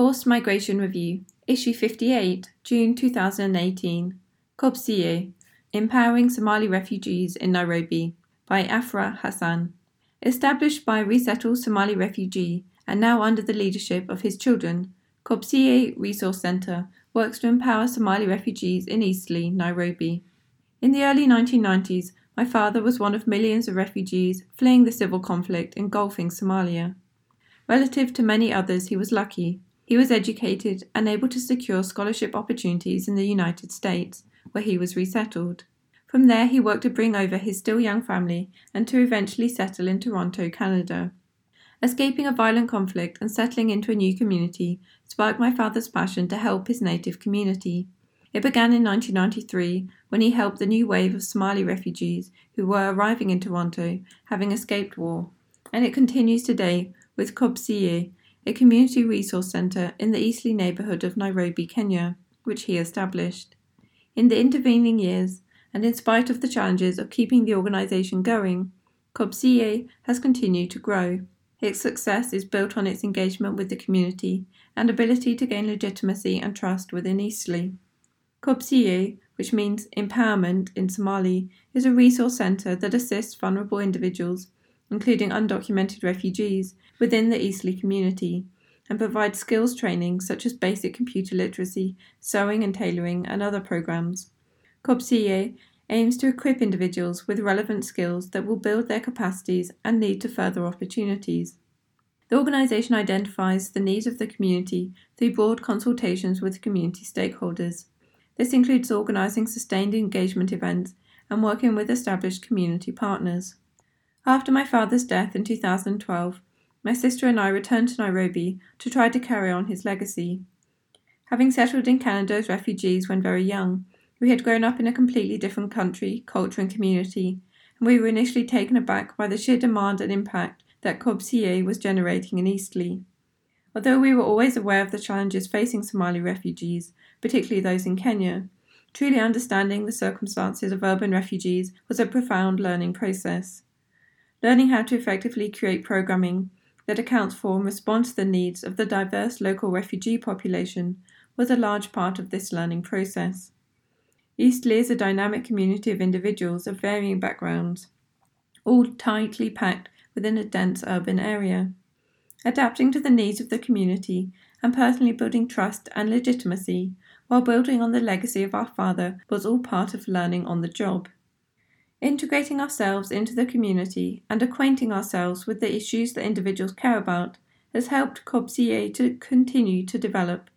Forced Migration Review, Issue 58, June 2018. Kobciye, Empowering Somali Refugees in Nairobi, by Afrah Hassan. Established by a resettled Somali refugee and now under the leadership of his children, Kobciye Resource Centre works to empower Somali refugees in Eastleigh, Nairobi. In the early 1990s, my father was one of millions of refugees fleeing the civil conflict engulfing Somalia. Relative to many others, he was lucky. He was educated and able to secure scholarship opportunities in the United States, where he was resettled. From there, he worked to bring over his still young family and to eventually settle in Toronto, Canada. Escaping a violent conflict and settling into a new community sparked my father's passion to help his native community. It began in 1993 when he helped the new wave of Somali refugees who were arriving in Toronto, having escaped war, and it continues today with Kobciye, a community resource centre in the Eastleigh neighbourhood of Nairobi, Kenya, which he established. In the intervening years, and in spite of the challenges of keeping the organisation going, Kobciye has continued to grow. Its success is built on its engagement with the community and ability to gain legitimacy and trust within Eastleigh. Kobciye, which means empowerment in Somali, is a resource centre that assists vulnerable individuals including undocumented refugees, within the Eastleigh community, and provide skills training such as basic computer literacy, sewing and tailoring, and other programs. Kobciye aims to equip individuals with relevant skills that will build their capacities and lead to further opportunities. The organisation identifies the needs of the community through broad consultations with community stakeholders. This includes organising sustained engagement events and working with established community partners. After my father's death in 2012, my sister and I returned to Nairobi to try to carry on his legacy. Having settled in Canada as refugees when very young, we had grown up in a completely different country, culture, and community, and we were initially taken aback by the sheer demand and impact that Kobciye was generating in Eastleigh. Although we were always aware of the challenges facing Somali refugees, particularly those in Kenya, truly understanding the circumstances of urban refugees was a profound learning process. Learning how to effectively create programming that accounts for and responds to the needs of the diverse local refugee population was a large part of this learning process. Eastleigh is a dynamic community of individuals of varying backgrounds, all tightly packed within a dense urban area. Adapting to the needs of the community and personally building trust and legitimacy while building on the legacy of our father was all part of learning on the job. Integrating ourselves into the community and acquainting ourselves with the issues that individuals care about has helped Kobciye to continue to develop.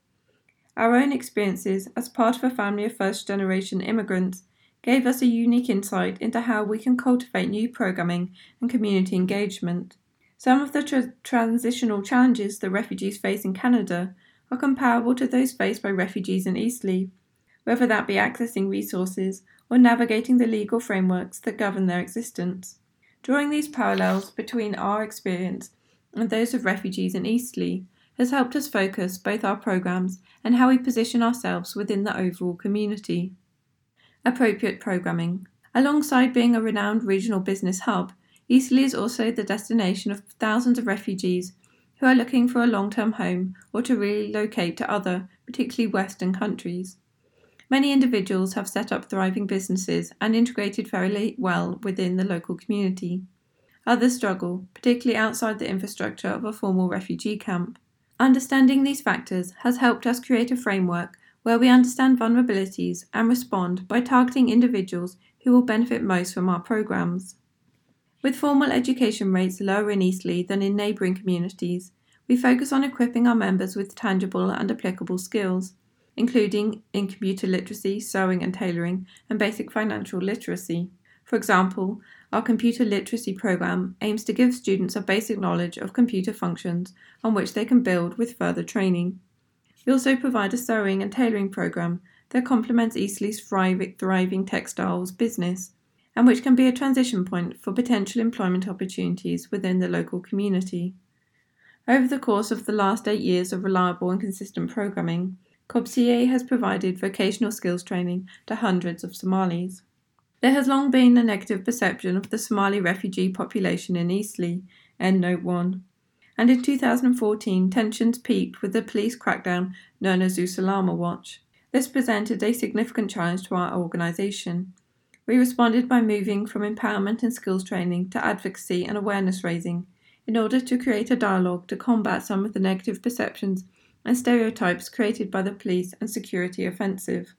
Our own experiences as part of a family of first generation immigrants gave us a unique insight into how we can cultivate new programming and community engagement. Some of the tra- transitional challenges that refugees face in Canada are comparable to those faced by refugees in Eastleigh, whether that be accessing resources or navigating the legal frameworks that govern their existence. Drawing these parallels between our experience and those of refugees in Eastleigh has helped us focus both our programs and how we position ourselves within the overall community. Appropriate programming. Alongside being a renowned regional business hub, Eastleigh is also the destination of thousands of refugees who are looking for a long term home or to relocate to other, particularly Western countries. Many individuals have set up thriving businesses and integrated fairly well within the local community. Others struggle, particularly outside the infrastructure of a formal refugee camp. Understanding these factors has helped us create a framework where we understand vulnerabilities and respond by targeting individuals who will benefit most from our programs. With formal education rates lower in Eastleigh than in neighbouring communities, we focus on equipping our members with tangible and applicable skills including in computer literacy, sewing and tailoring, and basic financial literacy. For example, our computer literacy program aims to give students a basic knowledge of computer functions on which they can build with further training. We also provide a sewing and tailoring program that complements Eastleigh's thriving textiles business and which can be a transition point for potential employment opportunities within the local community. Over the course of the last eight years of reliable and consistent programming, Kobciye has provided vocational skills training to hundreds of Somalis. There has long been a negative perception of the Somali refugee population in Eastleigh, End Note 1. and in 2014 tensions peaked with the police crackdown known as Usalama Watch. This presented a significant challenge to our organisation. We responded by moving from empowerment and skills training to advocacy and awareness raising in order to create a dialogue to combat some of the negative perceptions and stereotypes created by the police and security offensive.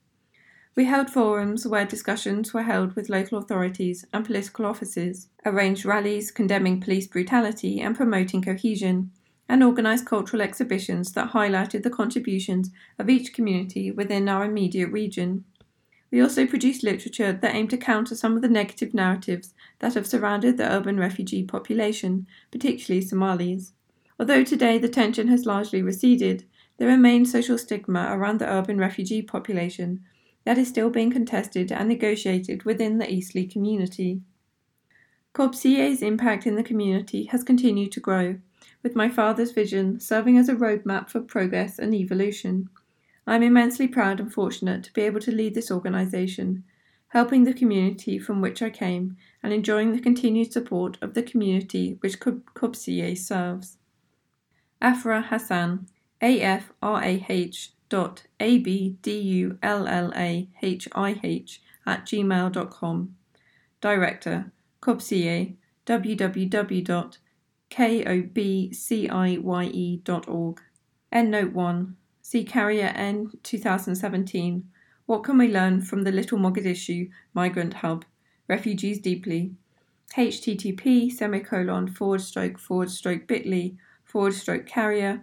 We held forums where discussions were held with local authorities and political offices, arranged rallies condemning police brutality and promoting cohesion, and organised cultural exhibitions that highlighted the contributions of each community within our immediate region. We also produced literature that aimed to counter some of the negative narratives that have surrounded the urban refugee population, particularly Somalis. Although today the tension has largely receded, there remains social stigma around the urban refugee population that is still being contested and negotiated within the Eastleigh community. Kobciye's impact in the community has continued to grow, with my father's vision serving as a roadmap for progress and evolution. I am immensely proud and fortunate to be able to lead this organisation, helping the community from which I came and enjoying the continued support of the community which Kobciye serves. Afrah Hassan, A F R A H dot A B D U L L A H I H at gmail.com. Director, Kobciye, www.kobciye.org. Endnote 1. See Carrier N 2017. What can we learn from the Little Mogadishu Migrant Hub? Refugees Deeply. http semicolon forward stroke forward stroke bit.ly forward stroke carrier